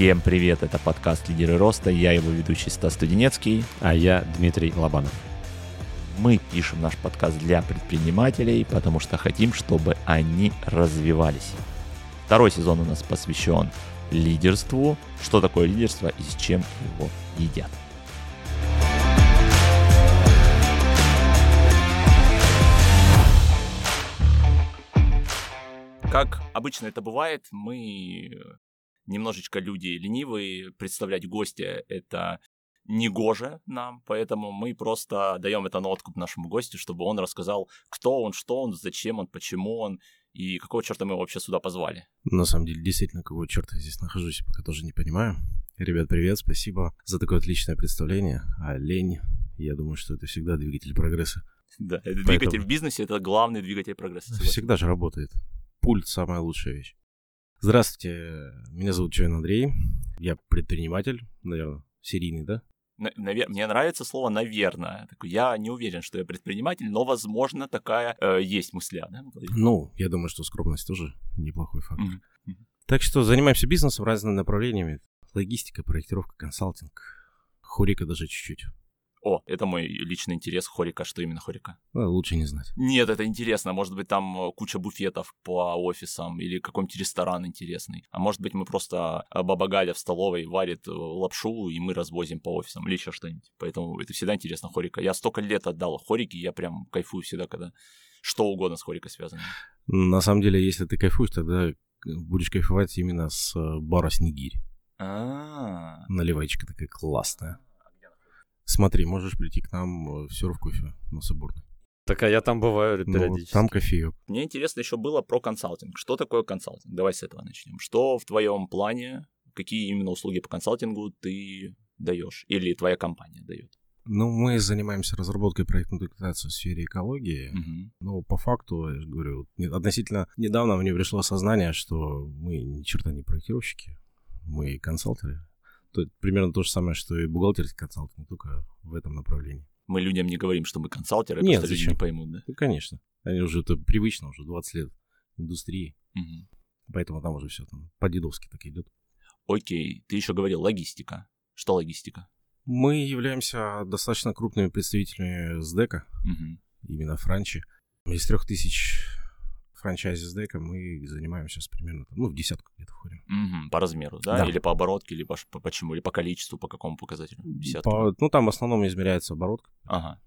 Всем привет, это подкаст «Лидеры роста», я его ведущий Стас Студенецкий. А я Дмитрий Лобанов. Мы пишем наш подкаст для предпринимателей, потому что хотим, чтобы они развивались. Второй сезон у нас посвящен лидерству, что такое лидерство и с чем его едят. Как обычно это бывает, мы немножечко люди ленивые, представлять гостя это не гоже нам, поэтому мы просто даем это на откуп нашему гостю, чтобы он рассказал, кто он, что он, зачем он, почему он и какого черта мы его вообще сюда позвали. На самом деле, действительно, какого черта я здесь нахожусь, пока тоже не понимаю. Ребят, привет, спасибо за такое отличное представление. А лень, я думаю, что это всегда двигатель прогресса. Да, это Поэтому... двигатель в бизнесе, это главный двигатель прогресса. Всегда же работает пульт самая лучшая вещь. Здравствуйте, меня зовут Чойн Андрей, я предприниматель, наверное, серийный, да? Навер... Мне нравится слово «наверное». Я не уверен, что я предприниматель, но, возможно, такая э, есть мысля. Да? Ну, я думаю, что скромность тоже неплохой фактор. Mm-hmm. Так что занимаемся бизнесом разными направлениями. Логистика, проектировка, консалтинг. Хорика даже чуть-чуть. О, это мой личный интерес Хорика. Что именно Хорика? Ну, лучше не знать. Нет, это интересно. Может быть, там э, куча буфетов по офисам или какой-нибудь ресторан интересный. А может быть, мы просто э, баба Галя в столовой варит э, лапшу, и мы развозим по офисам или еще что-нибудь. Поэтому это всегда интересно Хорика. Я столько лет отдал Хорике, я прям кайфую всегда, когда что угодно с Хорикой связано. На самом деле, если ты кайфуешь, тогда будешь кайфовать именно с бара Снегирь. А. Наливайчика такая классная. Смотри, можешь прийти к нам в Серв кофе на Соборной. Так, а я там бываю ну, периодически. Ну, там кофеек. Мне интересно еще было про консалтинг. Что такое консалтинг? Давай с этого начнем. Что в твоем плане, какие именно услуги по консалтингу ты даешь или твоя компания дает? Ну, мы занимаемся разработкой проектной документации в сфере экологии. Угу. Но по факту, я же говорю, относительно недавно мне пришло осознание, что мы ни черта не проектировщики, мы консалтеры то, примерно то же самое, что и бухгалтерский консалтинг, только в этом направлении. Мы людям не говорим, что мы консалтеры, Нет, потому что люди не поймут, да? Ну, конечно. Они уже это привычно, уже 20 лет индустрии. Угу. Поэтому там уже все там по-дедовски так идет. Окей, ты еще говорил логистика. Что логистика? Мы являемся достаточно крупными представителями СДЭКа, угу. именно Франчи. Из трех тысяч франчайзе с дека мы занимаемся с примерно, ну, в десятку где-то входим. Угу, по размеру, да? да? Или по оборотке, или по, по почему, или по количеству, по какому показателю? Десятку? По, ну, там в основном измеряется оборотка. Ага.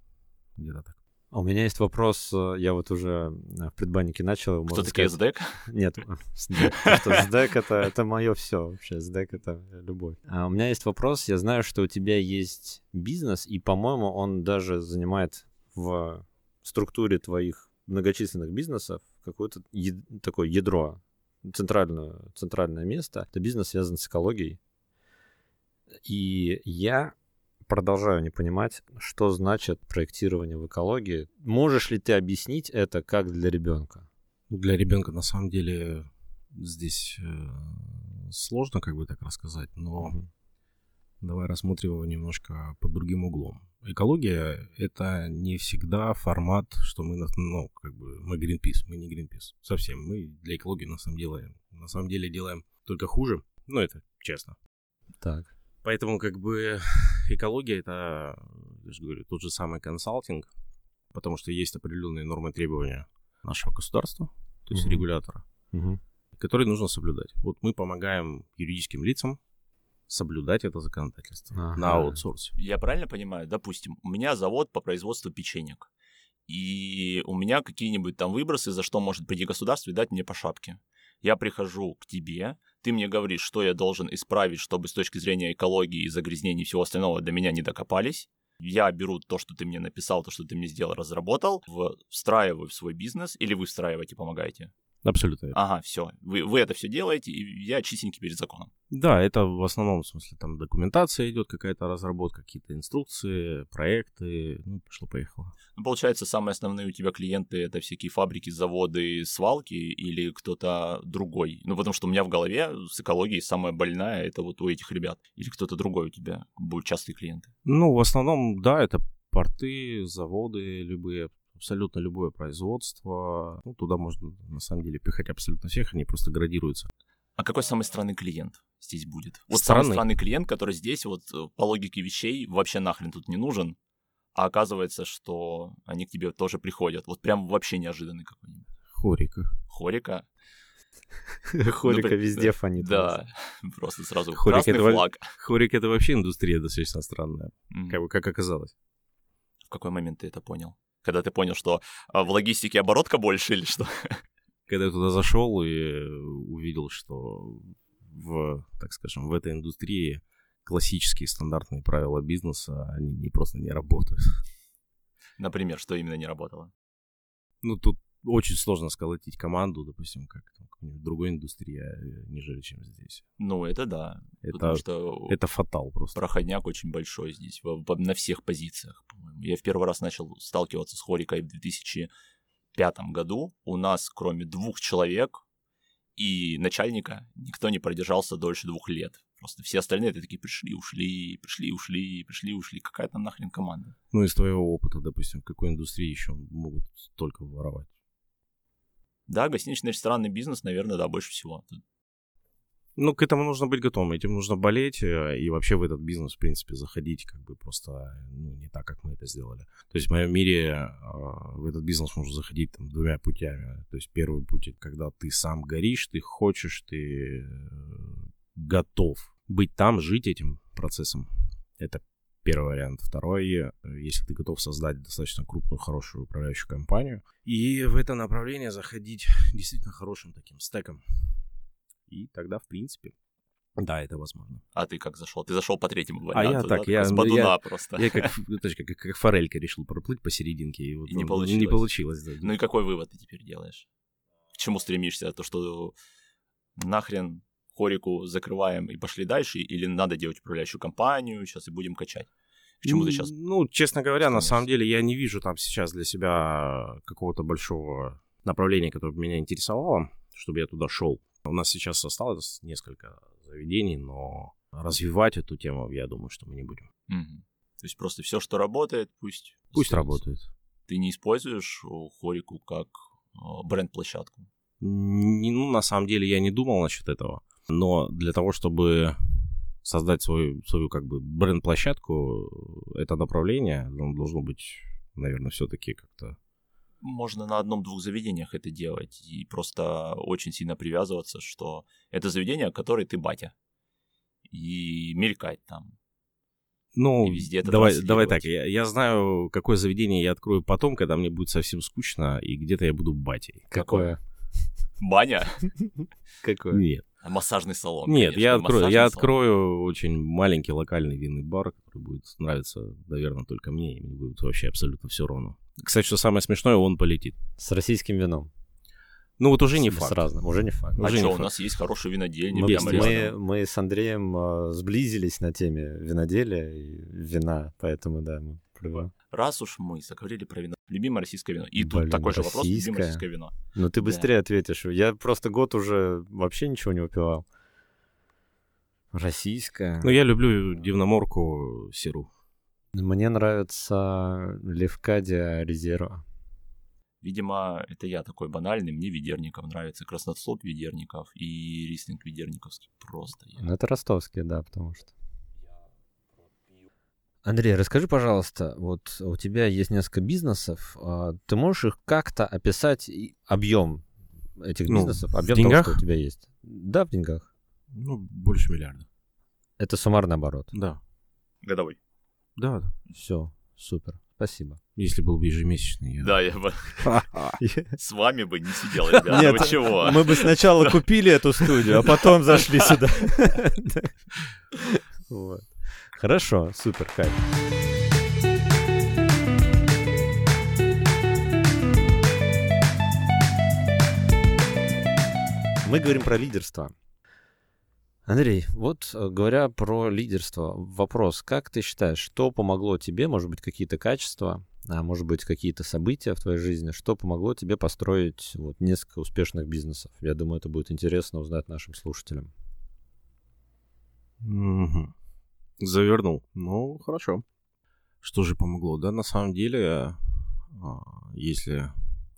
Где-то так. А у меня есть вопрос, э, я вот уже э, в предбаннике начал. Кто такие СДЭК? Нет, СДЭК это, это мое все вообще, СДЭК это любовь. А у меня есть вопрос, я знаю, что у тебя есть бизнес, и, по-моему, он даже занимает в структуре твоих многочисленных бизнесов какое-то яд... такое ядро, центральное, центральное место. Это бизнес связан с экологией. И я продолжаю не понимать, что значит проектирование в экологии. Можешь ли ты объяснить это как для ребенка? Ну, для ребенка на самом деле здесь э, сложно как бы так рассказать, но угу. давай рассмотрим его немножко под другим углом экология — это не всегда формат, что мы, ну, как бы, мы Greenpeace, мы не Greenpeace. Совсем. Мы для экологии на самом деле, на самом деле делаем только хуже. Ну, это честно. Так. Поэтому, как бы, экология — это, я же говорю, тот же самый консалтинг, потому что есть определенные нормы требования нашего государства, то есть угу. регулятора, угу. которые нужно соблюдать. Вот мы помогаем юридическим лицам соблюдать это законодательство ага. на аутсорсе. Я правильно понимаю? Допустим, у меня завод по производству печенек, и у меня какие-нибудь там выбросы, за что может прийти государство и дать мне по шапке. Я прихожу к тебе, ты мне говоришь, что я должен исправить, чтобы с точки зрения экологии и загрязнений и всего остального до меня не докопались. Я беру то, что ты мне написал, то, что ты мне сделал, разработал, встраиваю в свой бизнес, или вы встраиваете, помогаете? Абсолютно. Ага, все. Вы, вы это все делаете, и я чистенький перед законом. Да, это в основном, в смысле, там документация идет, какая-то разработка, какие-то инструкции, проекты, ну, пошло-поехало. Ну, получается, самые основные у тебя клиенты это всякие фабрики, заводы, свалки или кто-то другой? Ну, потому что у меня в голове с экологией самая больная это вот у этих ребят. Или кто-то другой у тебя будут частые клиенты? Ну, в основном, да, это порты, заводы любые, абсолютно любое производство. Ну, туда можно, на самом деле, пихать абсолютно всех, они просто градируются. А какой самый странный клиент здесь будет. Вот Странный. самый странный клиент, который здесь вот э, по логике вещей вообще нахрен тут не нужен, а оказывается, что они к тебе тоже приходят. Вот прям вообще неожиданный какой-нибудь. Хорика. Хорика. Хорика при- везде фонит. Да, просто сразу Хорик красный это флаг. Хорик это вообще индустрия достаточно странная, как, бы- как оказалось. В какой момент ты это понял? Когда ты понял, что а, в логистике оборотка больше или что? Когда я туда зашел и увидел, что в, так скажем, в этой индустрии классические стандартные правила бизнеса, они не просто не работают. Например, что именно не работало? Ну, тут очень сложно сколотить команду, допустим, как там, в какой-нибудь другой индустрии, а, нежели чем здесь. Ну, это да. Это, Потому что это фатал просто. проходняк очень большой здесь, во- во- на всех позициях, по-моему. Я в первый раз начал сталкиваться с Хорикой в 2005 году. У нас, кроме двух человек и начальника, никто не продержался дольше двух лет. Просто все остальные это такие пришли, ушли, пришли, ушли, пришли, ушли. Какая там нахрен команда? Ну, из твоего опыта, допустим, в какой индустрии еще могут только воровать? Да, гостиничный ресторанный бизнес, наверное, да, больше всего. Ну, к этому нужно быть готовым, этим нужно болеть э, и вообще в этот бизнес, в принципе, заходить как бы просто, ну, не так, как мы это сделали. То есть в моем мире э, в этот бизнес можно заходить там двумя путями. То есть первый путь, когда ты сам горишь, ты хочешь, ты э, готов быть там, жить этим процессом. Это первый вариант. Второй, э, если ты готов создать достаточно крупную, хорошую управляющую компанию, и в это направление заходить действительно хорошим таким стеком. И тогда, в принципе, да, это возможно. А ты как зашел? Ты зашел по третьему А варианту, я да? так, я- с бадуна я- просто. Я как, ф- знаешь, как, как форелька решил проплыть посерединке, и, вот, И не ну, получилось. Не получилось, да. Ну и какой вывод ты теперь делаешь? К чему стремишься? То, что нахрен хорику закрываем и пошли дальше, или надо делать управляющую компанию, сейчас и будем качать? К чему ты сейчас? Ну, честно говоря, на самом деле я не вижу там сейчас для себя какого-то большого направления, которое бы меня интересовало, чтобы я туда шел. У нас сейчас осталось несколько заведений, но развивать эту тему, я думаю, что мы не будем. Мгм. То есть просто все, что работает, пусть... Пусть остается. работает. Ты не используешь о, хорику как о, бренд-площадку? Не- ну, на самом деле я не думал насчет этого. Но для того, чтобы создать свою, свою как бы бренд-площадку, это направление оно должно быть, наверное, все-таки как-то... Можно на одном-двух заведениях это делать и просто очень сильно привязываться, что это заведение, которое ты батя. И мелькать там. Ну, И везде это давай, давай так, я, я знаю, какое заведение я открою потом, когда мне будет совсем скучно, и где-то я буду батей. Какое? Баня? Какое? Нет, Массажный салон. нет, конечно, я открою, массажный я салон. открою очень маленький локальный винный бар, который будет нравиться, наверное, только мне, и мне будет вообще абсолютно все равно. Кстати, что самое смешное, он полетит. С российским вином. Ну вот уже не факт. С разным. Уже не факт. А Уже не что, у факт. нас есть хороший винодельня Мы, мы- мы с Андреем э, сблизились на теме виноделия и вина, поэтому да, мы про- Раз уж мы заговорили про вино. Любимое российское вино. И Блин, тут такой же вопрос. Любимое российское. российское вино. Ну ты Да. быстрее ответишь. Я просто год уже вообще ничего не выпивал. Российская. Ну, я люблю дивноморку серу. Мне нравится Левкадия Резерва. Видимо, это я такой банальный. Мне Ведерников нравится. Красноцлоп Ведерников и Рислинг Ведерниковский. Просто я. Ну, это ростовский, да, потому что. Андрей, расскажи, пожалуйста, вот у тебя есть несколько бизнесов, а ты можешь их как-то описать объем этих Ну, бизнесов, в объем деньгах? того, что у тебя есть? Да, в деньгах. Ну, больше миллиарда. Это суммарный оборот. Да. Годовой. Да, да. Все, супер, спасибо. Если был бы ежемесячный. я- Да, я бы с вами бы не сидел, ребята. Нет, Вы чего? Мы бы сначала купили эту студию, а потом зашли сюда. Хорошо, супер, кайф. Мы говорим про лидерство. Андрей, вот э, говоря про лидерство, вопрос, как ты считаешь, что помогло тебе, может быть, какие-то качества, а может быть, какие-то события в твоей жизни, что помогло тебе построить вот несколько успешных бизнесов? Я думаю, это будет интересно узнать нашим слушателям. Мгм. Завернул. Ну, хорошо. Что же помогло? Да, на самом деле, а, если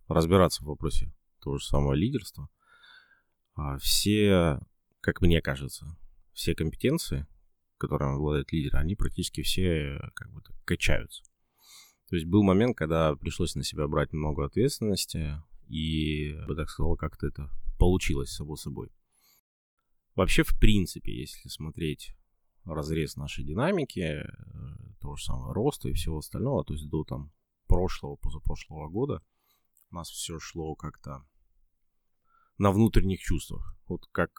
разбираться в вопросе того же самого лидерства, а, все, как мне кажется, все компетенции, которыми обладает лидер, они практически все как бы качаются. То есть был момент, когда пришлось на себя брать много ответственности, и, я бы так сказал, как-то это получилось само собой. Вообще, в принципе, если смотреть разрез нашей динамики, э, того же самого роста и всего остального, то есть до там прошлого, позапрошлого года, у нас все шло как-то на внутренних чувствах. Вот как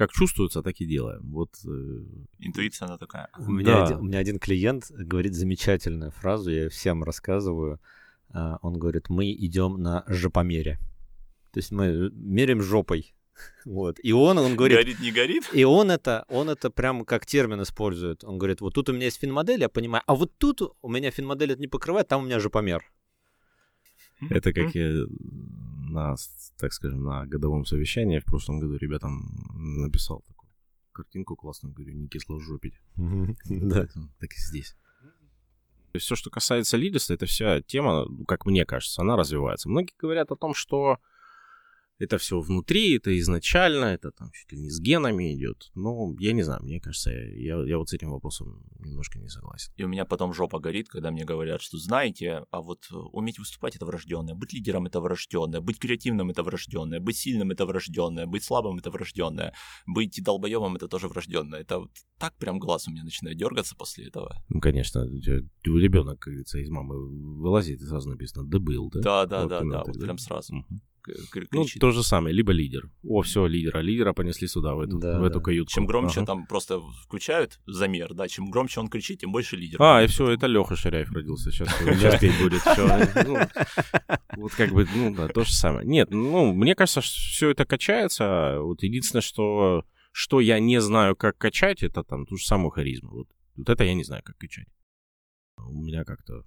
как чувствуется, так и делаем. Вот. Э... Интуиция она такая. У меня, да. один, у меня один клиент говорит замечательную фразу, я всем рассказываю. А, он говорит, мы идем на жопомере. То есть мы меряем жопой. Вот. И он, он говорит... Горит, не горит? И он это, он это прям как термин использует. Он говорит, вот тут у меня есть финмодель, я понимаю, а вот тут у меня финмодель это не покрывает, там у меня жопомер. Это как я на, так скажем, на годовом совещании в прошлом году ребятам написал такую картинку классную, говорю, не кисло жопить. Да. Так и здесь. Все, что касается лидерства, это вся тема, как мне кажется, она развивается. Многие говорят о том, что это все внутри, это изначально, это там чуть ли не с генами идет. Но я не знаю, мне кажется, я, я вот с этим вопросом немножко не согласен. И у меня потом жопа горит, когда мне говорят, что знаете, а вот э, уметь выступать это врожденное, быть лидером это врожденное, быть креативным это врожденное, быть сильным это врожденное, быть слабым это врожденное, быть долбоемом это тоже врожденное. Это вот так прям глаз у меня начинает дергаться после этого. Ну, конечно, ребенок, как говорится, из мамы вылазит и сразу написано «да был», да? Да, да, вот да, да, вот прям сразу. Угу кричит. Ну, то же самое, либо лидер. О, все, лидера, лидера понесли сюда, в эту, да, в эту да. каютку. Чем громче ага. там просто включают замер, да, чем громче он кричит, тем больше лидер. А, и все, это Леха Ширяев родился, сейчас, сейчас петь будет. Ну, вот как бы, ну да, то же самое. Нет, ну, мне кажется, что все это качается. Вот единственное, что, что я не знаю, как качать, это там ту же самую харизму. Вот, вот это я не знаю, как качать. У меня как-то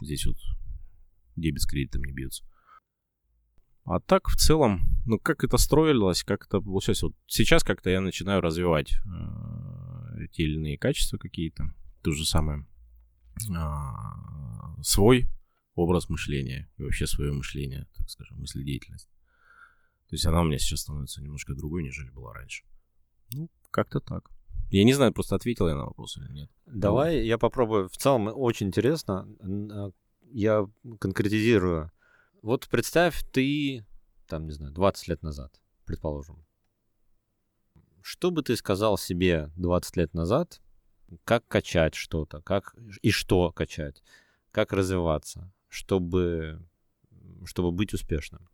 здесь вот дебет с кредитом не бьются. А так, в целом, ну, как это строилось, как это получилось. Вот сейчас как-то я начинаю развивать э, или иные качества какие-то. То же самое. Э, свой образ мышления и вообще свое мышление, так скажем, мыследеятельность. То есть она у меня сейчас становится немножко другой, нежели была раньше. Ну, как-то так. Я не знаю, просто ответил я на вопрос или нет. Давай я попробую. В целом очень интересно. А, я конкретизирую вот представь, ты, там, не знаю, 20 лет назад, предположим. Что бы ты сказал себе 20 лет назад, как качать что-то, как и что качать, как развиваться, чтобы, чтобы быть успешным?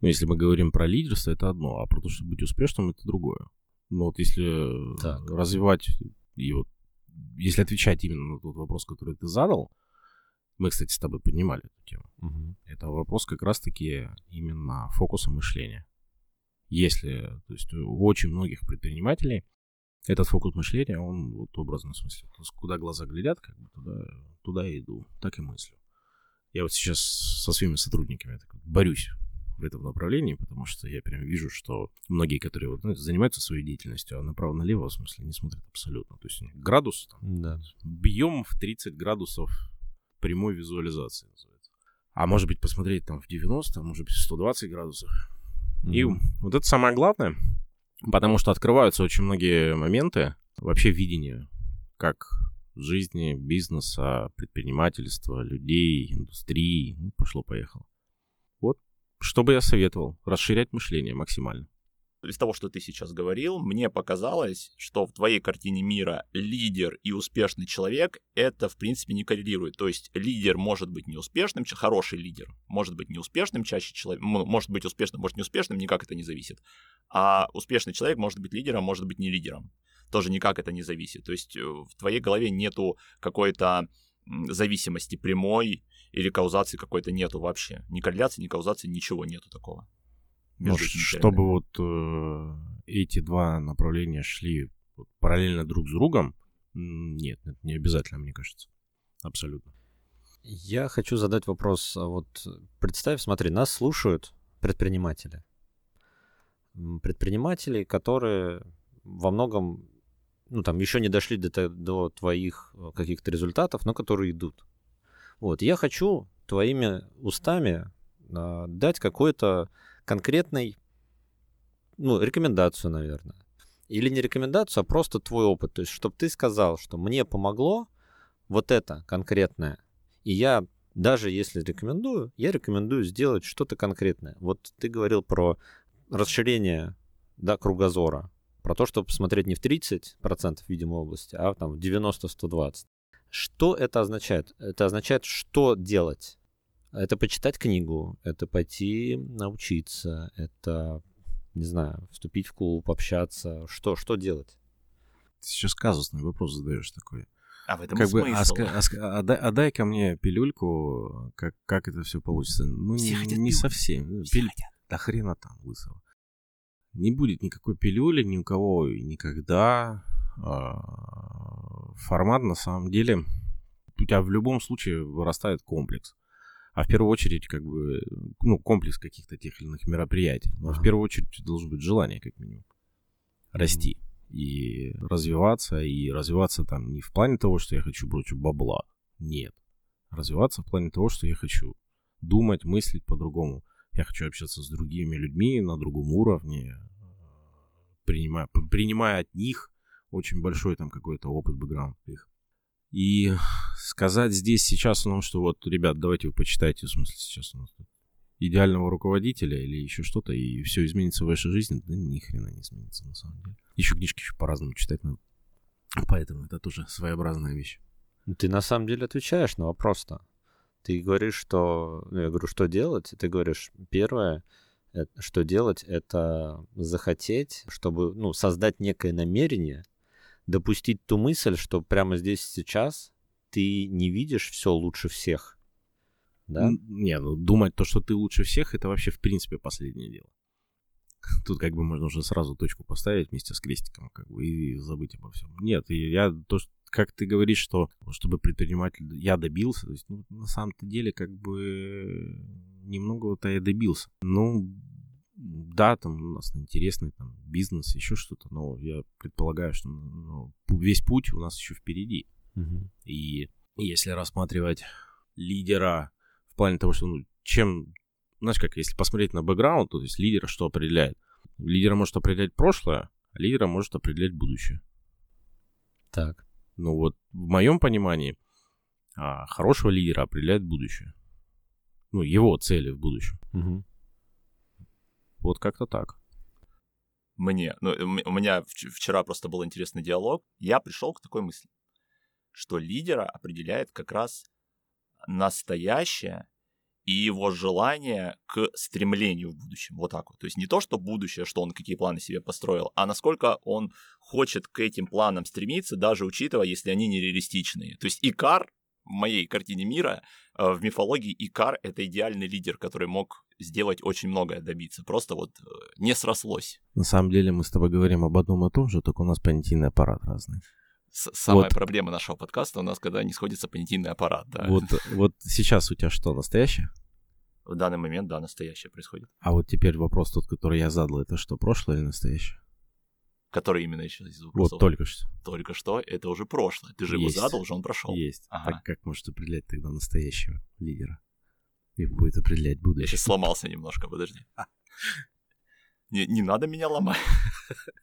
Ну, если мы говорим про лидерство, это одно, а про то, чтобы быть успешным, это другое. Но вот если так. развивать и вот если отвечать именно на тот вопрос, который ты задал, мы, кстати, с тобой поднимали эту тему. Угу. Это вопрос как раз-таки именно фокуса мышления. Если, то есть у очень многих предпринимателей этот фокус мышления, он вот образно в смысле, куда глаза глядят, как бы туда, туда и иду, так и мыслю. Я вот сейчас со своими сотрудниками так вот борюсь в этом направлении, потому что я прям вижу, что многие, которые вот, ну, занимаются своей деятельностью, а направо-налево, в смысле, не смотрят абсолютно. То есть градус, там, да. бьем в 30 градусов прямой визуализации называется. А может быть посмотреть там в 90, а может быть в 120 градусов. Mm-hmm. И вот это самое главное, потому что открываются очень многие моменты вообще видения, как жизни, бизнеса, предпринимательства, людей, индустрии. Ну, пошло-поехало. Вот что бы я советовал. Расширять мышление максимально из того, что ты сейчас говорил, мне показалось, что в твоей картине мира лидер и успешный человек это, в принципе, не коррелирует. То есть лидер может быть неуспешным, хороший лидер может быть неуспешным, чаще человек может быть успешным, может неуспешным, никак это не зависит. А успешный человек может быть лидером, может быть не лидером. Тоже никак это не зависит. То есть э, в твоей голове нету какой-то зависимости прямой или каузации какой-то нету вообще. Ни корреляции, ни каузации, ничего нету такого. Ну, чтобы вот э, эти два направления шли параллельно друг с другом, нет, это не обязательно, мне кажется. Абсолютно. Я хочу задать вопрос. А вот представь, смотри, нас слушают предприниматели. Предприниматели, которые во многом, ну там, еще не дошли до, до твоих э, каких-то результатов, но которые идут. Вот, я хочу твоими устами э, дать какой-то конкретной, ну, рекомендацию, наверное. Или не рекомендацию, а просто твой опыт. То есть, чтобы ты сказал, что мне помогло вот это конкретное, и я даже если рекомендую, я рекомендую сделать что-то конкретное. Вот ты говорил про расширение да, кругозора, про то, чтобы посмотреть не в 30% видимой области, а там в 90-120. Что это означает? Это означает, что делать. Это почитать книгу, это пойти научиться, это, не знаю, вступить в клуб, общаться. Что, что делать? Ты сейчас казусный вопрос задаешь такой. А в этом как смысл. бы, а, ска- а ска- а дай, а дай ко мне пилюльку, как, как это все получится. Ну, Все не, хотят не совсем. Все Пиль- хотят. Да хрена там, лысого. Не будет никакой пилюли ни у кого и никогда. А, Формат, на самом деле, у тебя в любом случае вырастает комплекс. А в первую очередь, как бы, ну, комплекс каких-то тех или иных мероприятий. Но в Ага. первую очередь должно быть желание, как минимум, расти и развиваться, и развиваться там не в плане того, что я хочу бросить бабла. Нет. Развиваться в плане того, что я хочу думать, мыслить по-другому. Я хочу общаться с другими людьми на другом уровне, принимая, принимая от них очень большой там какой-то опыт, бэкграунд их. И сказать здесь сейчас, ну, что вот, ребят, давайте вы почитайте, в смысле, сейчас у нас тут идеального руководителя или еще что-то, и все изменится в вашей жизни, да ни хрена не изменится на самом деле. Еще книжки еще по-разному читать надо. Поэтому это тоже своеобразная вещь. Ты на самом деле отвечаешь на вопрос-то. Ты говоришь, что... Ну, я говорю, что делать? Ты говоришь, первое, э, что делать, это захотеть, чтобы, ну, создать некое намерение, допустить ту мысль, что прямо здесь сейчас ты не видишь все лучше всех. Да? Не, ну думать то, что ты лучше всех, это вообще в принципе последнее дело. Тут как бы можно уже сразу точку поставить вместе с крестиком, как бы, и забыть обо всем. Нет, я то, как ты говоришь, что чтобы предприниматель, я добился, то есть, ну, на самом-то деле, как бы, немного-то я добился. Ну, да, там у нас интересный там бизнес, еще что-то, но я предполагаю, что ну, весь путь у нас еще впереди. Мгм. И если рассматривать лидера в плане того, что, ну, чем, знаешь, как, если посмотреть на бэкграунд, то есть лидера что определяет? Лидера может определять прошлое, а лидера может определять будущее. Так. Ну вот в моем понимании а, хорошего лидера определяет будущее. Ну, его цели в будущем. Мгм. Вот как-то так. Мне, ну, у м- у меня вч- вчера просто был интересный диалог. Я пришел к такой мысли, что лидера определяет как раз настоящее и его желание к стремлению в будущем. Вот так вот. То есть не то, что будущее, что он какие планы себе построил, а насколько он хочет к этим планам стремиться, даже учитывая, если они нереалистичные. То есть Икар в моей картине мира, э, в мифологии Икар — это идеальный лидер, который мог сделать очень многое, добиться. Просто вот э, не срослось. На самом деле мы с тобой говорим об одном и том же, только у нас понятийный аппарат разный. С- самая Вот. проблема нашего подкаста у нас, когда не сходится понятийный аппарат. Да. Вот, вот сейчас у тебя что, настоящее? В данный момент, да, настоящее происходит. А вот теперь вопрос тот, который я задал, это что, прошлое или настоящее? Который именно еще из Вот вопросов. только что. Только что это уже прошлое. Ты же Есть. его задал, уже он прошел. Есть. Ага. Так как может определять тогда настоящего лидера? И будет определять Я будущее. сейчас сломался немножко, подожди. Не, не надо меня ломать.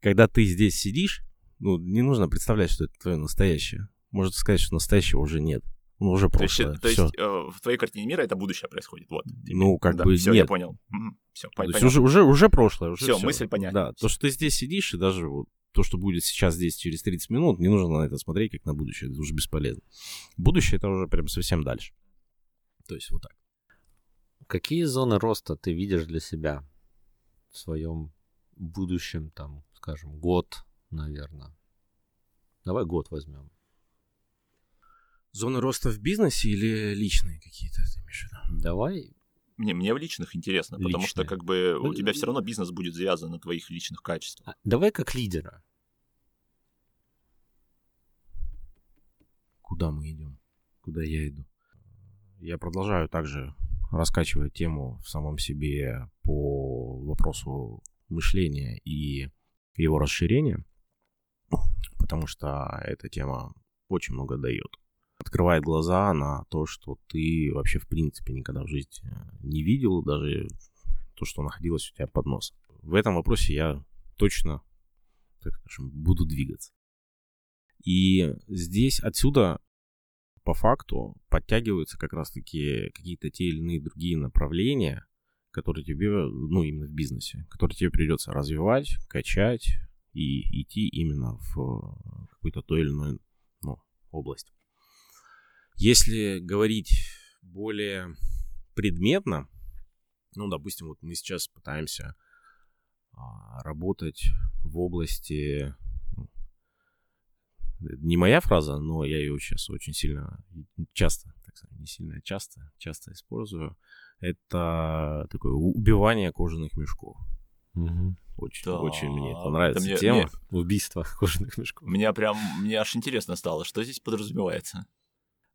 Когда ты здесь сидишь, ну, не нужно представлять, что это твое настоящее. Можно сказать, что настоящего уже нет. Ну, уже То есть, прошлое. то есть э, в твоей картине мира это будущее происходит. Вот. Ну, как Да, бы Все, я нет. понял. Все, То есть уже, уже, уже прошлое. Уже Всё, всё. мысль понятна. Да, то, что ты здесь сидишь, и даже вот то, что будет сейчас здесь через 30 минут, не нужно на это смотреть как на будущее. Это уже бесполезно. Будущее это уже прям совсем дальше. То есть вот так. Какие зоны роста ты видишь для себя в своем будущем, там, скажем, год, наверное? Давай год возьмем. Зоны роста в бизнесе или личные какие-то, ты имеешь в виду? Давай. Мне, мне в личных интересно, потому что как бы у Ну, тебя все равно бизнес будет завязан на твоих личных качествах. а, Давай как лидера. Куда мы идем? Куда я иду? Я продолжаю также раскачивать тему в самом себе по вопросу мышления и его расширения, потому что эта тема очень много дает. Открывает глаза на то, что ты вообще в принципе никогда в жизни не видел, даже то, что находилось у тебя под носом. в этом вопросе я точно, так скажем, буду двигаться. И здесь отсюда по факту подтягиваются как раз-таки какие-то те или иные другие направления, которые тебе, ну, именно в бизнесе, которые тебе придется развивать, качать и идти именно в какую-то то или иную ну, область. Если говорить более предметно, ну, допустим, вот мы сейчас пытаемся а, работать в области не моя фраза, но я ее сейчас очень сильно, часто, так сказать, не сильно, а часто, часто использую. Это такое убивание кожаных мешков. Угу. Очень, да. очень мне это нравится это мне, тема. Мне... Убийство кожаных мешков. Меня прям, мне аж интересно стало, что здесь подразумевается.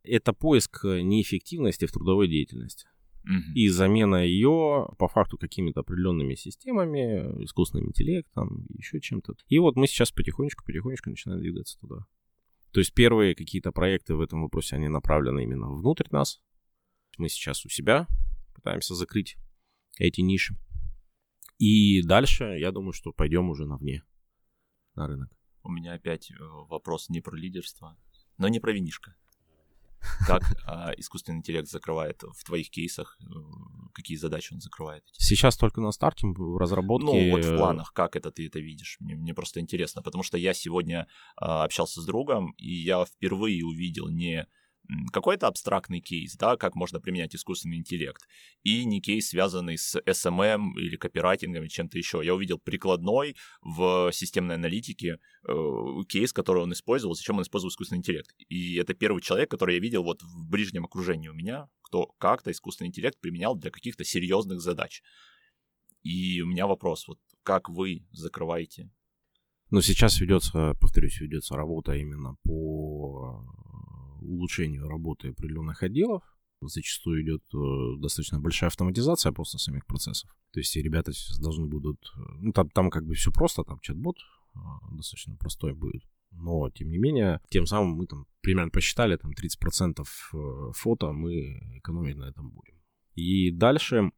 Это поиск неэффективности в трудовой деятельности. Угу. И замена ее по факту какими-то определенными системами, искусственным интеллектом, еще чем-то. И вот мы сейчас потихонечку-потихонечку начинаем двигаться туда. То есть первые какие-то проекты в этом вопросе, они направлены именно внутрь нас. Мы сейчас у себя пытаемся закрыть эти ниши. И дальше, я думаю, что пойдем уже на вне, на рынок. У меня опять э, вопрос не про лидерство, но не про винишко. Как а, искусственный интеллект закрывает в твоих кейсах? Э, какие задачи он закрывает? Сейчас только на старте в разработке. Ну, вот в планах, как это ты это видишь? Мне, мне просто интересно, потому что я сегодня а, общался с другом, и я впервые увидел не какой-то абстрактный кейс, да, как можно применять искусственный интеллект, и не кейс, связанный с SMM или копирайтингом или чем-то еще. Я увидел прикладной в системной аналитике э, кейс, который он использовал, зачем он использовал искусственный интеллект. И это первый человек, который я видел вот в ближнем окружении у меня, кто как-то искусственный интеллект применял для каких-то серьезных задач. И у меня вопрос, вот как вы закрываете но сейчас ведется, повторюсь, ведется работа именно по улучшению работы определенных отделов. Зачастую идет э, достаточно большая автоматизация просто самих процессов. То есть ребята сейчас должны будут... Э, ну, там, там как бы все просто, там чат-бот э, достаточно простой будет. Но, тем не менее, тем самым мы там примерно посчитали, там 30% фото мы экономить на этом будем. И дальше,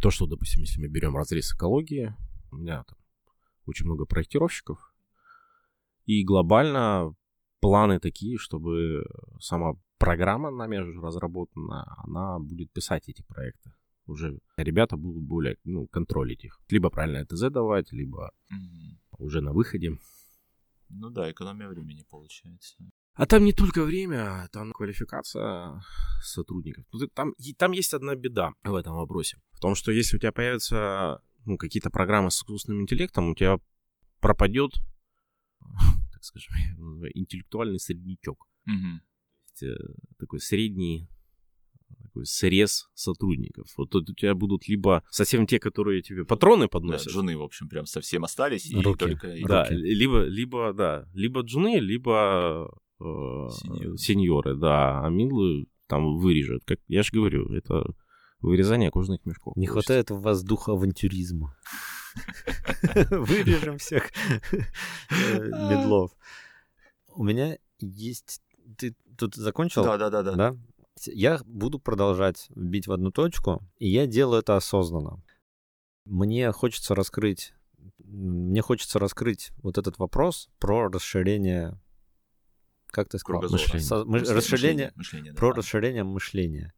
то, что, допустим, если мы берем разрез экологии, у меня там очень много проектировщиков, и глобально планы такие, чтобы сама программа нами уже разработана, она будет писать эти проекты. Уже ребята будут более ну, контролить их. Либо правильно ТЗ давать, либо mm-hmm. уже на выходе. Ну да, экономия времени получается. А там не только время, там квалификация сотрудников. Ну, там, там есть одна беда в этом вопросе. В том, что если у тебя появятся ну, какие-то программы с искусственным интеллектом, у тебя пропадет скажем, интеллектуальный среднячок. Угу. Такой средний такой срез сотрудников. Вот тут у тебя будут либо совсем те, которые тебе патроны подносят. Да, джуны, в общем, прям совсем остались. И руки. только... Да, руки. либо, либо, да, либо джуны, либо э, сеньоры. сеньоры, да, а милую там вырежет. Как я же говорю, это вырезание кожаных мешков. Не хватает в вас духа авантюризма. Вырежем всех медлов. У меня есть... Ты тут закончил? Да, да, да, да. Я буду продолжать бить в одну точку, и я делаю это осознанно. Мне хочется раскрыть мне хочется раскрыть вот этот вопрос про расширение как ты сказал? Мышление. Со, мы, мышление, расширение, мышление, да, про да. расширение мышления.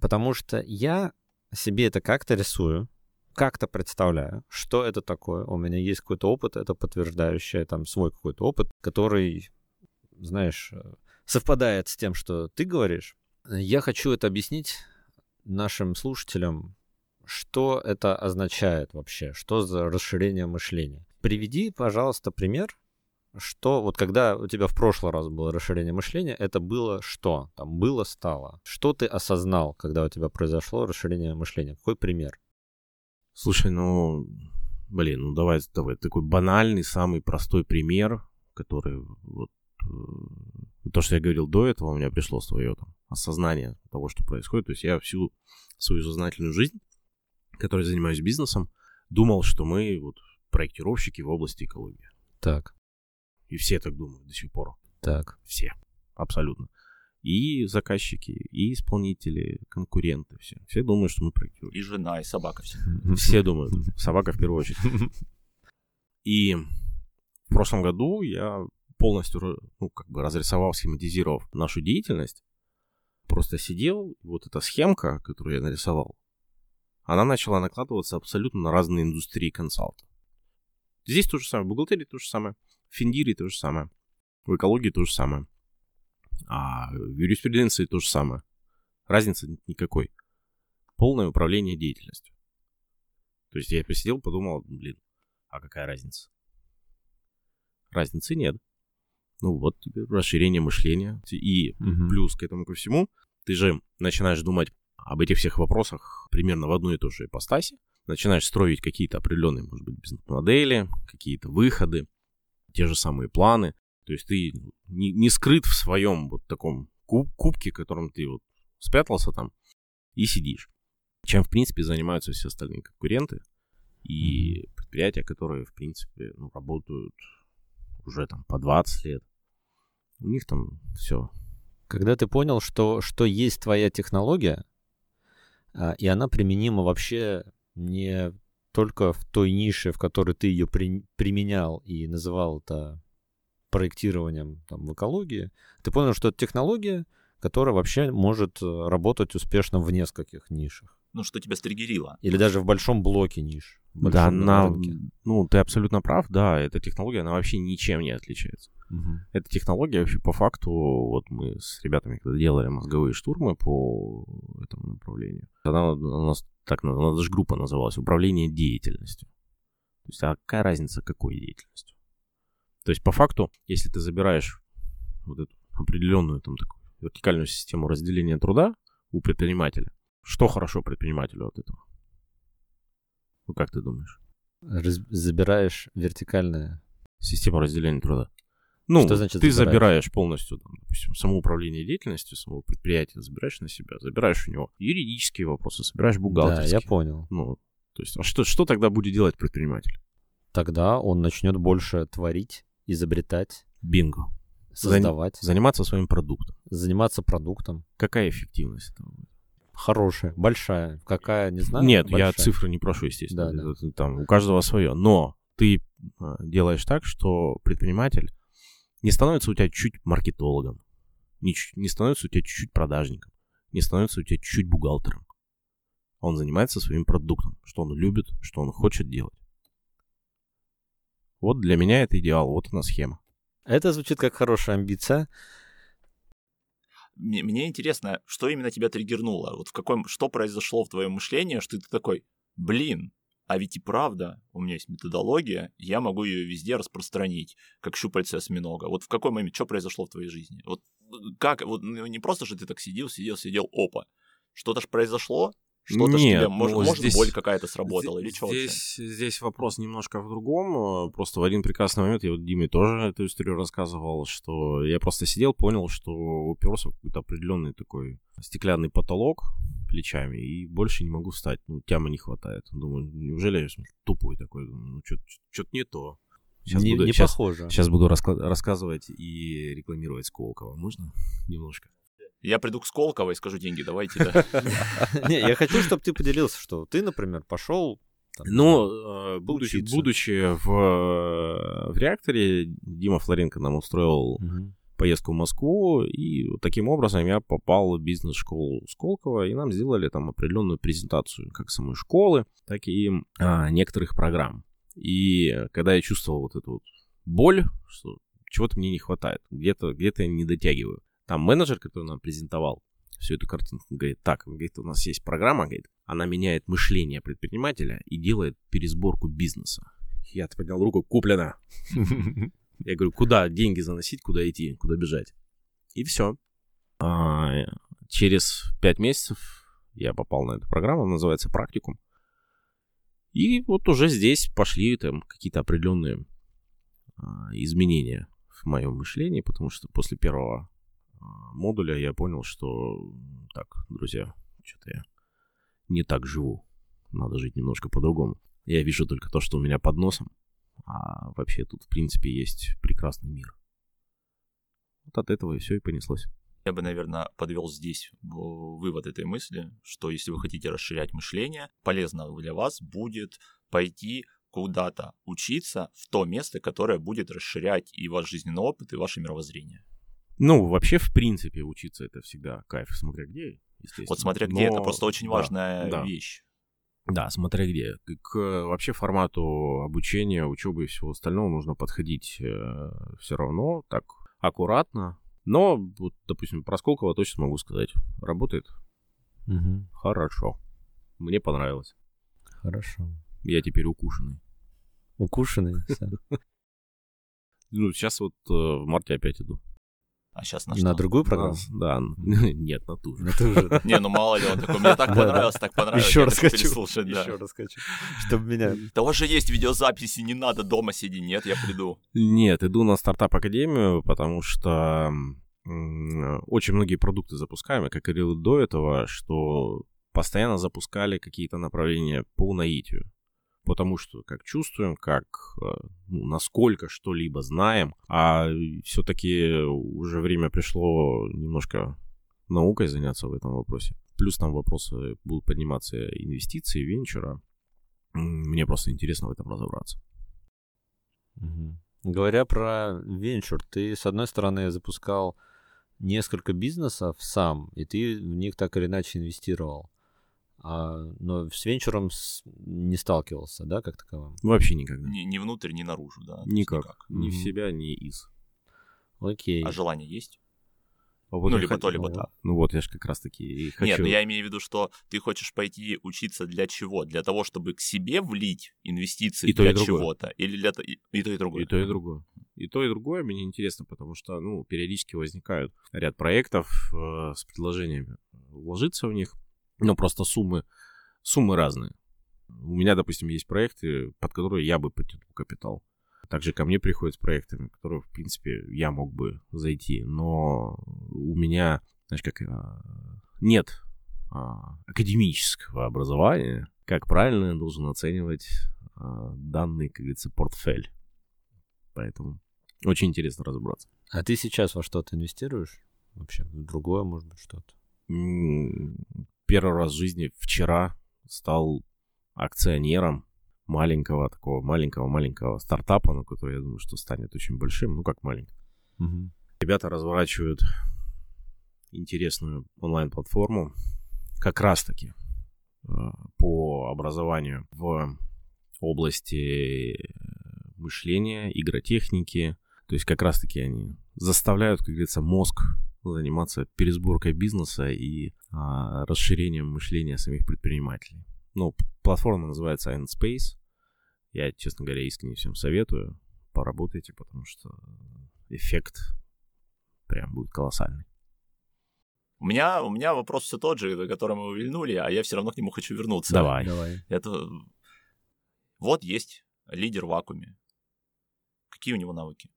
Потому что я себе это как-то рисую, как-то представляю, что это такое. У меня есть какой-то опыт, это подтверждающий там свой какой-то опыт, который, знаешь, э, совпадает с тем, что ты говоришь. Я хочу это объяснить нашим слушателям, что это означает вообще, что за расширение мышления. Приведи, пожалуйста, пример, что вот когда у тебя в прошлый раз было расширение мышления, это было что? Там было, стало. Что ты осознал, когда у тебя произошло расширение мышления? Какой пример? Слушай, ну, блин, ну давай, давай, такой банальный, самый простой пример, который вот э, то, что я говорил до этого, у меня пришло свое там осознание того, что происходит. То есть я всю свою сознательную жизнь, которой занимаюсь бизнесом, думал, что мы вот проектировщики в области экологии. Так. И все так думают до сих пор. Так. Все. Абсолютно. И заказчики, и исполнители, конкуренты, все. Все думают, что мы проектируем. И жена, и собака все. Все думают. Собака в первую очередь. И в прошлом году я полностью, ну, как бы разрисовал, схематизировав нашу деятельность, просто сидел, вот эта схемка, которую я нарисовал, она начала накладываться абсолютно на разные индустрии консалта. Здесь то же самое, в бухгалтерии то же самое, в финдире то же самое, в экологии то же самое, а в юриспруденции то же самое. Разницы никакой. Полное управление деятельностью. То есть я посидел, подумал, блин, а какая разница? Разницы нет. Ну вот тебе расширение мышления. И угу. плюс к этому ко всему, ты же начинаешь думать об этих всех вопросах примерно в одной и той же ипостаси. Начинаешь строить какие-то определенные, может быть, бизнес-модели, какие-то выходы, те же самые планы. То есть ты не, не скрыт в своем вот таком куб, кубке, в котором ты вот спрятался там и сидишь. Чем, в принципе, занимаются все остальные конкуренты и предприятия, которые, в принципе, ну, работают уже там по 20 лет. У них там все. Когда ты понял, что, что есть твоя технология, а, и она применима вообще не только в той нише, в которой ты ее при, применял и называл это проектированием там, в экологии, ты понял, что это технология, которая вообще может э, работать успешно в нескольких нишах. Ну, что тебя стригерило. Или даже в большом блоке ниш. Да, на, ну, ты абсолютно прав, да, эта технология, она вообще ничем не отличается. Угу. Эта технология вообще по факту, вот мы с ребятами когда делали мозговые штурмы по этому направлению, она у нас так, у нас даже группа называлась «Управление деятельностью». То есть, а какая разница, какой деятельностью? То есть, по факту, если ты забираешь вот эту определенную там такую вертикальную систему разделения труда у предпринимателя, что хорошо предпринимателю от этого? Ну, как ты думаешь? Раз- забираешь вертикальную систему разделения труда. Ну, что значит ты забираешь? забираешь полностью, там, допустим, самоуправление деятельностью самого предприятия, забираешь на себя, забираешь у него юридические вопросы, собираешь бухгалтерские. Да, я понял. Ну, то есть, а что, что тогда будет делать предприниматель? Тогда он начнет больше творить, изобретать. Бинго. Создавать. заниматься своим продуктом. Заниматься продуктом. Какая эффективность этого будет? Хорошая, большая. Какая, не знаю. Нет, большая. я цифры не прошу, естественно. Да, да. Там у каждого свое. Но ты а, делаешь так, что предприниматель не становится у тебя чуть маркетологом, не, не становится у тебя чуть-чуть продажником, не становится у тебя чуть-чуть бухгалтером. Он занимается своим продуктом, что он любит, что он хочет делать. Вот для меня это идеал, вот она схема. Это звучит как хорошая амбиция. Мне, мне интересно, что именно тебя триггернуло? Вот в каком, что произошло в твоем мышлении, что ты такой, блин, а ведь и правда, у меня есть методология, я могу ее везде распространить, как щупальце осьминога. Вот в какой момент, что произошло в твоей жизни? Вот как, вот ну, не просто же ты так сидел, сидел, сидел, опа. Что-то ж произошло, что-то Нет, тебе, может, ну, может здесь, боль какая-то сработала здесь, или что здесь, здесь вопрос немножко в другом. Просто в один прекрасный момент, я вот Диме тоже эту историю рассказывал, что я просто сидел, понял, что уперся в какой-то определенный такой стеклянный потолок плечами и больше не могу встать. Ну, тямы не хватает. Думаю, неужели я тупой такой? Ну, что-то не то. Сейчас не, буду, не сейчас, похоже. Сейчас буду раска- рассказывать и рекламировать Сколково. Можно немножко? Я приду к Сколково и скажу деньги, давайте, да. Не, я хочу, чтобы ты поделился, что ты, например, пошел ну, будучи, будучи в, в реакторе, Дима Флоренко нам устроил поездку в Москву, и таким образом я попал в бизнес-школу Сколково, и нам сделали там определенную презентацию как самой школы, так и а, некоторых программ. И когда я чувствовал вот эту вот боль, что чего-то мне не хватает, где-то где я не дотягиваю, там менеджер, который нам презентовал всю эту картинку, говорит, так, говорит, у нас есть программа, говорит, она меняет мышление предпринимателя и делает пересборку бизнеса. Я поднял руку, куплено. Я говорю, куда деньги заносить, куда идти, куда бежать. И все. А, через пять месяцев я попал на эту программу, называется «Практикум». И вот уже здесь пошли там какие-то определенные а, изменения в моем мышлении, потому что после первого модуля я понял, что так, друзья, что-то я не так живу. Надо жить немножко по-другому. Я вижу только то, что у меня под носом. А вообще тут, в принципе, есть прекрасный мир. Вот от этого и все и понеслось. Я бы, наверное, подвел здесь вывод этой мысли, что если вы хотите расширять мышление, полезно для вас будет пойти куда-то учиться в то место, которое будет расширять и ваш жизненный опыт, и ваше мировоззрение. Ну, вообще, в принципе, учиться это всегда кайф, смотря где, естественно. Вот смотря где, Но... это просто очень да, важная да. вещь. Да, смотря где. К вообще формату обучения, учебы и всего остального нужно подходить э, все равно так аккуратно. Но, вот, допустим, про Сколково точно могу сказать. Работает угу. хорошо. Мне понравилось. Хорошо. Я теперь укушенный. Укушенный? Ну, сейчас вот э, в марте опять иду. А сейчас на что? На другую программу? Да, нет, на ту же. На ту же. Не, ну мало ли он такой, мне так понравилось, так понравилось. Еще раз хочу. Еще раз хочу. Чтобы меня... Да у вас же есть видеозаписи, не надо дома сиди, нет, я приду. Нет, иду на стартап-академию, потому что очень многие продукты запускаем, как и говорил до этого, что постоянно запускали какие-то направления по наитию потому что как чувствуем, как э, ну, насколько что-либо знаем, а все-таки уже время пришло немножко наукой заняться в этом вопросе. Плюс там вопросы будут подниматься инвестиции, венчура. Мне просто интересно в этом разобраться. Говоря про венчур, ты, с одной стороны, запускал несколько бизнесов сам, и ты в них так или иначе инвестировал. А, но с венчуром с... не сталкивался, да, как таковым? Вообще никогда. Ни, ни внутрь, ни наружу, да? Никак. никак. Ни mm-hmm. в себя, ни из. Окей. А желание есть? А вот ну, либо то, либо то. Ну вот, я же как раз-таки и хочу... Нет, но я имею в виду, что ты хочешь пойти учиться для чего? Для того, чтобы к себе влить инвестиции и для чего-то? Или для... И, и то, и другое? И то, и другое. И то, и другое мне интересно, потому что, ну, периодически возникают ряд проектов э, с предложениями вложиться в них. Но просто суммы, суммы разные. У меня, допустим, есть проекты, под которые я бы потянул капитал. Также ко мне приходят с проектами, которые, в принципе, я мог бы зайти. Но у меня, знаешь, как а, нет а, академического образования, как правильно я должен оценивать а, данный, как говорится, портфель. Поэтому очень интересно разобраться. А ты сейчас во что-то инвестируешь? Вообще, в другое, может быть, что-то? Первый раз в жизни вчера стал акционером маленького такого маленького-маленького стартапа, ну, который, я думаю, что станет очень большим, ну, как маленький. Угу. Ребята разворачивают интересную онлайн-платформу как раз-таки э, по образованию в области мышления, игротехники. То есть как раз-таки они заставляют, как говорится, мозг заниматься пересборкой бизнеса и а, расширением мышления самих предпринимателей. Ну, платформа называется Endspace. Я, честно говоря, искренне всем советую. Поработайте, потому что эффект прям будет колоссальный. У меня, у меня вопрос все тот же, до которого мы увильнули, а я все равно к нему хочу вернуться. Давай. Давай. Это... Вот есть лидер в вакууме. Какие у него навыки?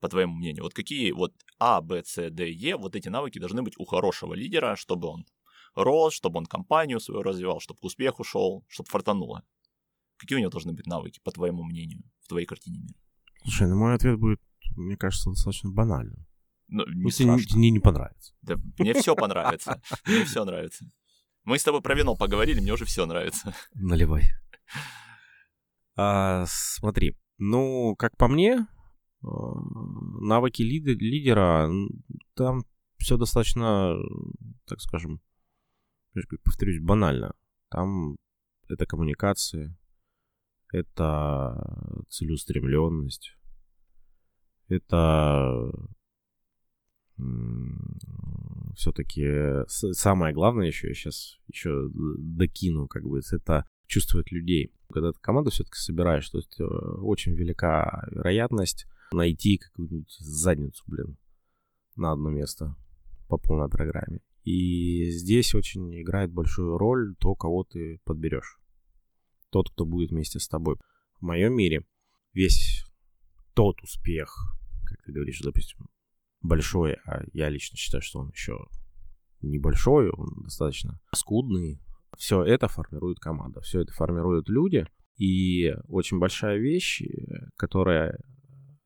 По твоему мнению? Вот какие вот А, Б, С, Д, Е, вот эти навыки должны быть у хорошего лидера, чтобы он рос, чтобы он компанию свою развивал, чтобы к успеху шел, чтобы фартануло? Какие у него должны быть навыки, по твоему мнению, в твоей картине мира? Слушай, ну мой ответ будет, мне кажется, достаточно банальным. Ну, не Если не, мне не понравится. Да, мне все понравится. Мне все нравится. Мы с тобой про вино поговорили, мне уже все нравится. Наливай. А, смотри, ну, как по мне, навыки лидера, там все достаточно, так скажем, повторюсь, банально. Там это коммуникации, это целеустремленность, это все-таки самое главное еще, я сейчас еще докину, как бы, это чувствовать людей. Когда ты команду все-таки собираешь, то есть э, очень велика вероятность найти какую-нибудь задницу, блин, на одно место по полной программе. И здесь очень играет большую роль то, кого ты подберешь. Тот, кто будет вместе с тобой. В моем мире весь тот успех, как ты говоришь, допустим, большой, а я лично считаю, что он еще небольшой, он достаточно скудный. Все это формирует команда, все это формируют люди. И очень большая вещь, которая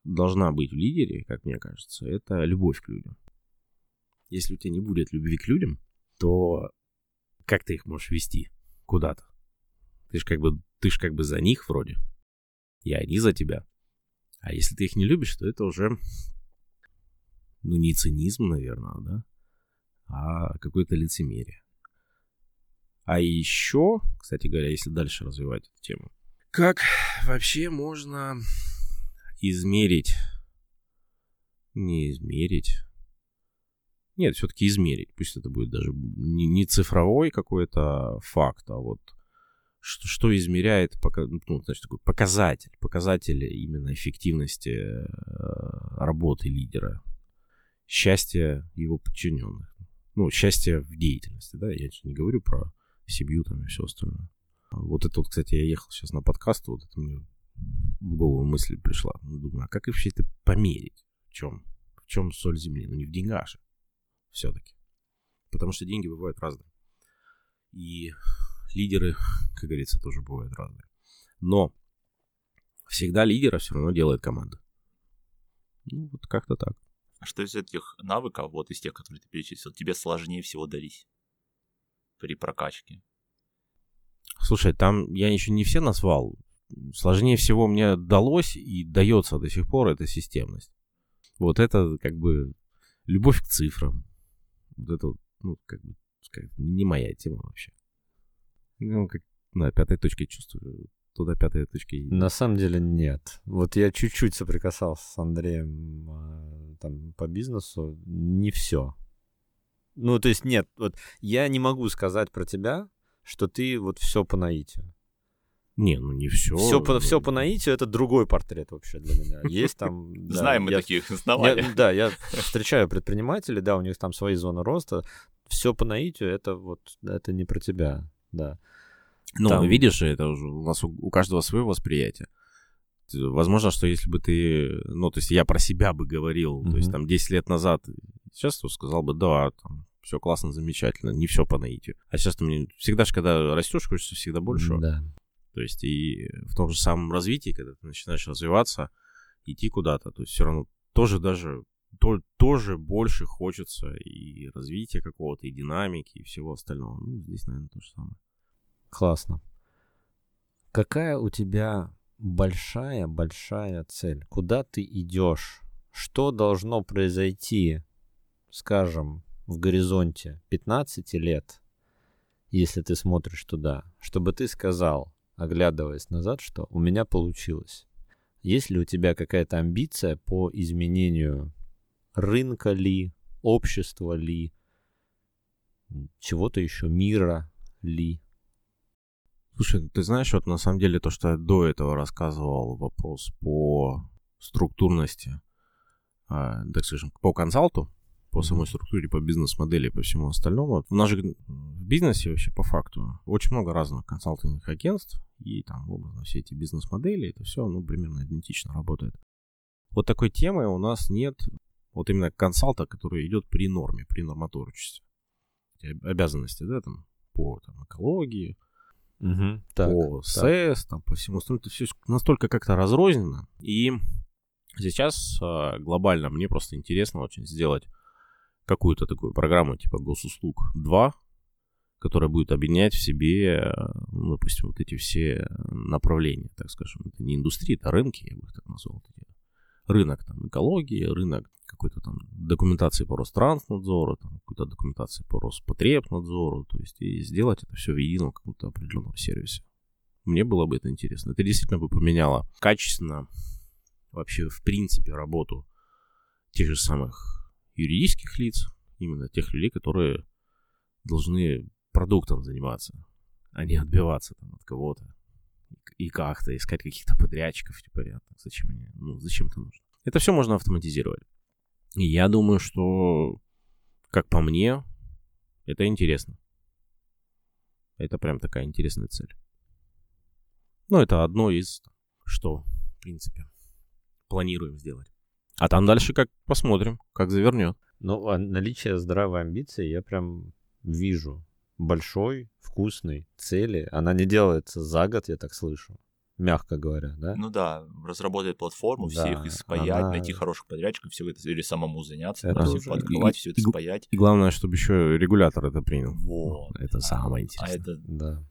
должна быть в лидере, как мне кажется, это любовь к людям. Если у тебя не будет любви к людям, то как ты их можешь вести куда-то? Ты ж как бы, ты ж как бы за них вроде, и они за тебя. А если ты их не любишь, то это уже, ну, не цинизм, наверное, да, а какое-то лицемерие. А еще, кстати говоря, если дальше развивать эту тему, как вообще можно измерить, не измерить, нет, все-таки измерить, пусть это будет даже не, не цифровой какой-то факт, а вот что, что измеряет ну, значит, такой показатель, показатель именно эффективности э, работы лидера, счастья его подчиненных. Ну, счастье в деятельности, да, я не говорю про семью там и все остальное. Вот это вот, кстати, я ехал сейчас на подкаст, вот это мне в голову мысль пришла. Ну, думаю, а как вообще это померить? В чем? В чем соль земли? Ну, не в деньгах же все-таки. Потому что деньги бывают разные. И лидеры, как говорится, тоже бывают разные. Но всегда лидера все равно делает команда. Ну, вот как-то так. А что из этих навыков, вот из тех, которые ты перечислил, тебе сложнее всего дались при прокачке? Слушай, там я еще не все назвал. Сложнее всего мне далось и дается до сих пор эта системность. Вот это как бы любовь к цифрам. Вот это, ну, как бы, как, не моя тема вообще. Ну, как на пятой точке чувствую. Туда пятая точка. На самом деле нет. Вот я чуть-чуть соприкасался с Андреем а, там по бизнесу. Не все. Ну, то есть нет, вот я не могу сказать про тебя, что ты вот все по наитию. Не, ну не все. Все по, все по наитию это другой портрет вообще для меня. Есть там. Знаем мы таких знавали. Да, я встречаю предпринимателей, да, у них там свои зоны роста. Все по наитию это вот это не про тебя, да. Ну, там... видишь, это уже у нас у, у каждого свое восприятие. Возможно, что если бы ты, ну, то есть я про себя бы говорил, mm-hmm. то есть там 10 лет назад, сейчас то сказал бы, да, там, все классно, замечательно, не все по наитию. А сейчас ты мне всегда же, когда растешь, хочется всегда больше. Да. То есть и в том же самом развитии, когда ты начинаешь развиваться, идти куда-то, то есть все равно тоже даже то, тоже больше хочется и развития какого-то, и динамики, и всего остального. Ну, здесь, наверное, то же самое. Классно. Какая у тебя большая-большая цель? Куда ты идешь? Что должно произойти, скажем, в горизонте 15 лет, если ты смотришь туда, чтобы ты сказал, оглядываясь назад, что у меня получилось. Есть ли у тебя какая-то амбиция по изменению рынка ли, общества ли, чего-то еще, мира ли? Слушай, ты знаешь, вот на самом деле то, что я до этого рассказывал, вопрос по структурности, э, так скажем, по консалту, по самой структуре, по бизнес-модели, по всему остальному. У нас же в бизнесе вообще по факту очень много разных консалтинговых агентств, и там образно все эти бизнес-модели, это все, ну, примерно идентично работает. Вот такой темы у нас нет, вот именно консалта, который идет при норме, при нормотворчестве. Обязанности, да, там, по там, экологии, угу, так, по СЭС, там, по всему остальному, это все настолько как-то разрознено, и сейчас а, глобально мне просто интересно очень сделать какую-то такую программу типа госуслуг 2, которая будет объединять в себе, ну, допустим, вот эти все направления, так скажем. Это не индустрия, это рынки, я бы их так назвал. Рынок там экологии, рынок какой-то там документации по Ространснадзору, там, какой-то документации по Роспотребнадзору, то есть и сделать это все в едином каком-то определенном сервисе. Мне было бы это интересно. Это действительно бы поменяло качественно вообще в принципе работу тех же самых юридических лиц, именно тех людей, которые должны продуктом заниматься, а не отбиваться там от кого-то и как-то искать каких-то подрядчиков, типа, понятно, зачем они, ну, зачем это нужно. Это все можно автоматизировать. И я думаю, что, как по мне, это интересно. Это прям такая интересная цель. Ну, это одно из, что, в принципе, планируем сделать. А там дальше как посмотрим, как завернет. Ну, а наличие здравой амбиции я прям вижу. Большой, вкусной цели. Она не делается за год, я так слышу. мягко говоря, да? Ну да, разработать платформу, Да, всех их спаять, она- найти хороших подрядчиков, все это, или самому заняться, Это всё уже- пооткрывать, и- все это и спаять. И главное, чтобы еще регулятор это принял. Вот. Это самое А интересное. это Да.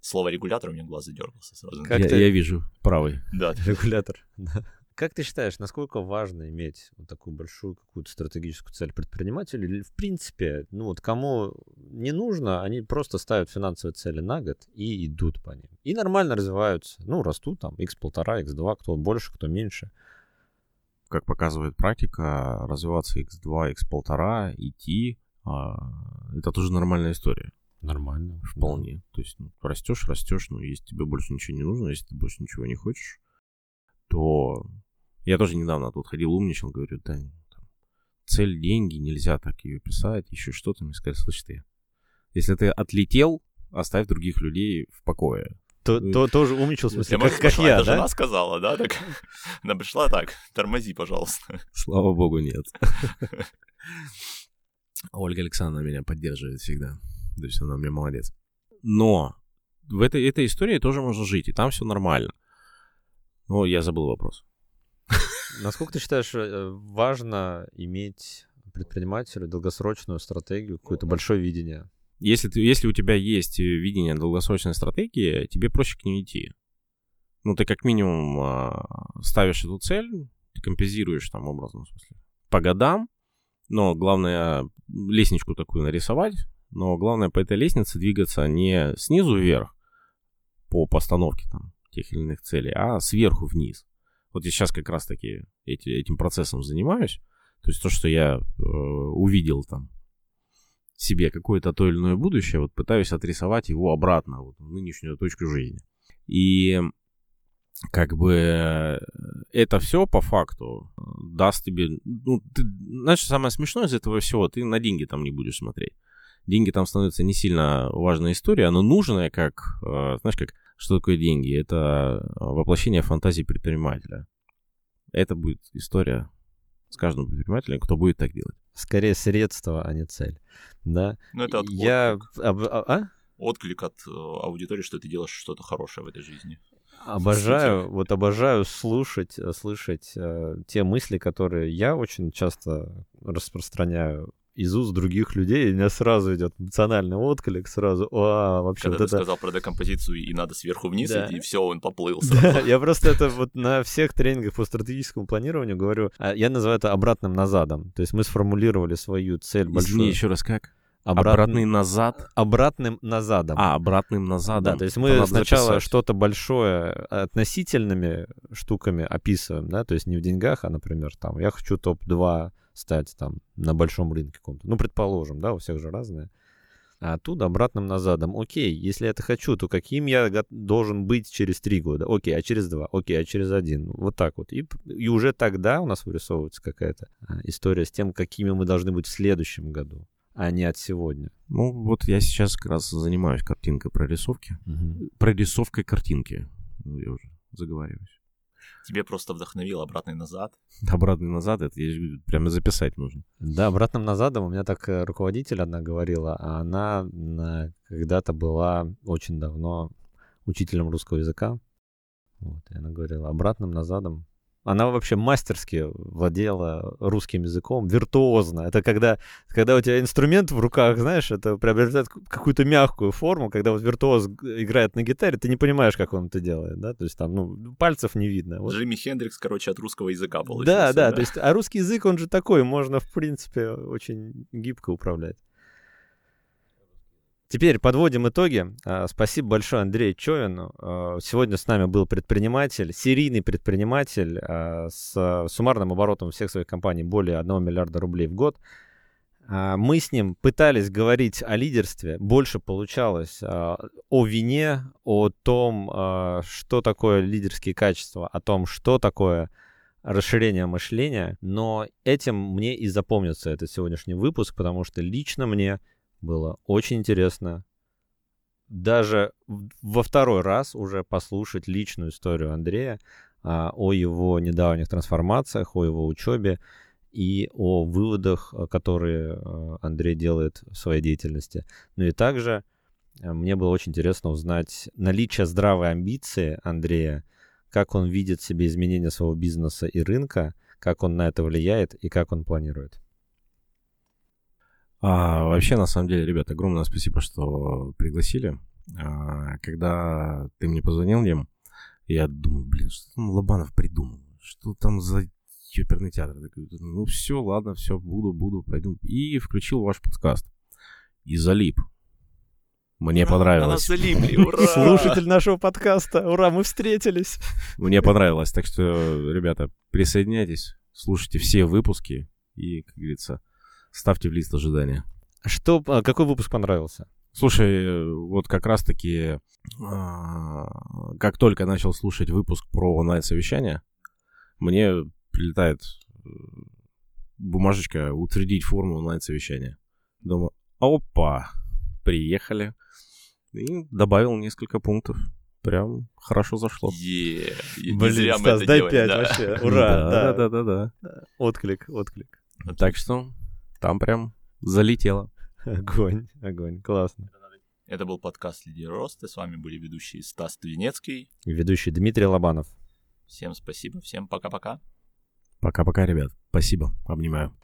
слово регулятор у меня глаз задергался сразу. Как я, ты- я вижу, правый. Да, Регулятор. Да. Как ты считаешь, насколько важно иметь вот такую большую какую-то стратегическую цель предпринимателя? Или, в принципе, ну вот кому не нужно, они просто ставят финансовые цели на год и идут по ним. И нормально развиваются. Ну, растут там x1,5, x2, кто больше, кто меньше. Как показывает практика, развиваться x2, x1,5, идти, а, это тоже нормальная история. Нормально. Вполне. То есть ну, растешь, растешь, но если тебе больше ничего не нужно, если ты больше ничего не хочешь, то я тоже недавно тут ходил, умничал, говорю, да, там, цель деньги, нельзя так ее писать, еще что-то. Мне сказали, слышь ты, если ты отлетел, оставь других людей в покое. То, то- тоже умничал, в смысле, как, как я, да? жена сказала, да? Так, она пришла так, тормози, пожалуйста. Слава богу, нет. Ольга Александровна меня поддерживает всегда. То есть она мне молодец. Но в этой, этой истории тоже можно жить, и там все нормально. Но я забыл вопрос. Насколько ты считаешь, э, важно иметь предпринимателю долгосрочную стратегию, какое-то большое видение? Если, ты, если у тебя есть э, видение долгосрочной стратегии, тебе проще к ней идти. Ну, ты как минимум а, ставишь эту цель, ты компенсируешь там образно, в смысле, по годам, но главное лестничку такую нарисовать, но главное по этой лестнице двигаться не снизу вверх по постановке там тех или иных целей, а сверху вниз. Вот я сейчас как раз таки эти, этим процессом занимаюсь. То есть то, что я э, увидел там себе какое-то то или иное будущее, вот пытаюсь отрисовать его обратно вот, в нынешнюю точку жизни. И как бы э, это все по факту э, даст тебе... Ну, ты, знаешь, самое смешное из этого всего, ты на деньги там не будешь смотреть. Деньги там становятся не сильно важная история, но нужная как... э, Знаешь, как... Что такое деньги? Это воплощение фантазии предпринимателя. Это будет история с каждым предпринимателем, кто будет так делать. Скорее средство, а не цель. Да. Ну, это от- Я... отклик, об- а- а? отклик от э, аудитории, что ты делаешь что-то хорошее в этой жизни. Обожаю, вот обожаю слушать, э, слышать э, те мысли, которые я очень часто распространяю из уст других людей, и у меня сразу идет эмоциональный отклик, сразу, а, вообще Когда вот ты это... сказал про декомпозицию и надо сверху вниз Да. идти, все, он поплыл Да, я просто это вот на всех тренингах по стратегическому планированию говорю, а, я называю это обратным назадом. То есть мы сформулировали свою цель Извини, большую. еще раз как? Обратный- Обратный назад? Обратным назадом. А, обратным назадом. Да, то есть мы надо сначала записать. что-то большое относительными штуками описываем, да, то есть не в деньгах, а, например, там, я хочу топ-2 стать там на большом рынке каком-то. Ну, предположим, да, у всех же разные. А оттуда обратным назадом. Окей, если я это хочу, то каким я должен быть через три года? Окей, а через два? Окей, а через один? Вот так вот. И, и уже тогда у нас вырисовывается какая-то а, история с тем, какими мы должны быть в следующем году, а не от сегодня. Ну, вот я сейчас как раз занимаюсь картинкой прорисовки. Прорисовкой картинки. Ну, Я уже заговариваюсь. Тебе просто вдохновил обратный назад. Обратный назад, это прямо записать нужно. Да, обратным назадом у меня так э, руководитель одна говорила, а она на- когда-то была очень давно учителем русского языка. Вот, и она говорила обратным назадом. Она вообще мастерски владела русским языком, виртуозно. Это когда, когда у тебя инструмент в руках, знаешь, это приобретает какую-то мягкую форму, когда вот виртуоз играет на гитаре, ты не понимаешь, как он это делает, да, то есть там, ну, пальцев не видно. Вот Джимми Хендрикс, короче, от русского языка да, получился. да, то есть, а русский язык, он же такой, можно, в принципе, очень гибко управлять. Теперь подводим итоги. А, Спасибо большое Андрею Човину. А, Сегодня с нами был предприниматель, серийный предприниматель а, с суммарным оборотом всех своих компаний более 1 миллиарда рублей в год. Мы с ним пытались говорить о лидерстве, больше получалось о вине, о том, что такое лидерские качества, о том, что такое расширение мышления, но этим мне и запомнится этот сегодняшний выпуск, потому что лично мне было очень интересно даже во второй раз уже послушать личную историю Андрея а, о его недавних трансформациях, о его учебе и о выводах, а, которые а, Андрей делает в своей деятельности. Ну и также э, мне было очень интересно узнать наличие здравой амбиции Андрея, как он видит себе изменения своего бизнеса и рынка, как он на это влияет и как он планирует. А, вообще, на самом деле, ребят, огромное спасибо, что пригласили. А, когда ты мне позвонил, Дим, я думаю, блин, что там Лобанов придумал? Что там за оперный театр? Ну все, ладно, все, буду, буду, пойду. И включил ваш подкаст. И залип. Мне Ура, понравилось. нас залипли, ура! Слушатель нашего подкаста, ура, мы встретились. Мне понравилось. Так что, ребята, присоединяйтесь, слушайте все выпуски и, как говорится, ставьте в лист ожидания. Что, а, какой выпуск понравился? Слушай, вот как раз-таки, а, как только начал слушать выпуск про онлайн-совещание, мне прилетает э, бумажечка «Утвердить форму онлайн-совещания». Думаю, опа, приехали. И добавил несколько пунктов. Прям хорошо зашло. Не Блин, мы Стас, это дай пять да. вообще. Ура, да, да. да, да, да. Отклик, отклик. Так что там прям залетело. Огонь, огонь, классно. Это был подкаст «Лидер роста». С вами были ведущие Стас Твинецкий. Ведущий Дмитрий Лобанов. Всем спасибо, всем пока-пока. Пока-пока, ребят. Спасибо. Обнимаю.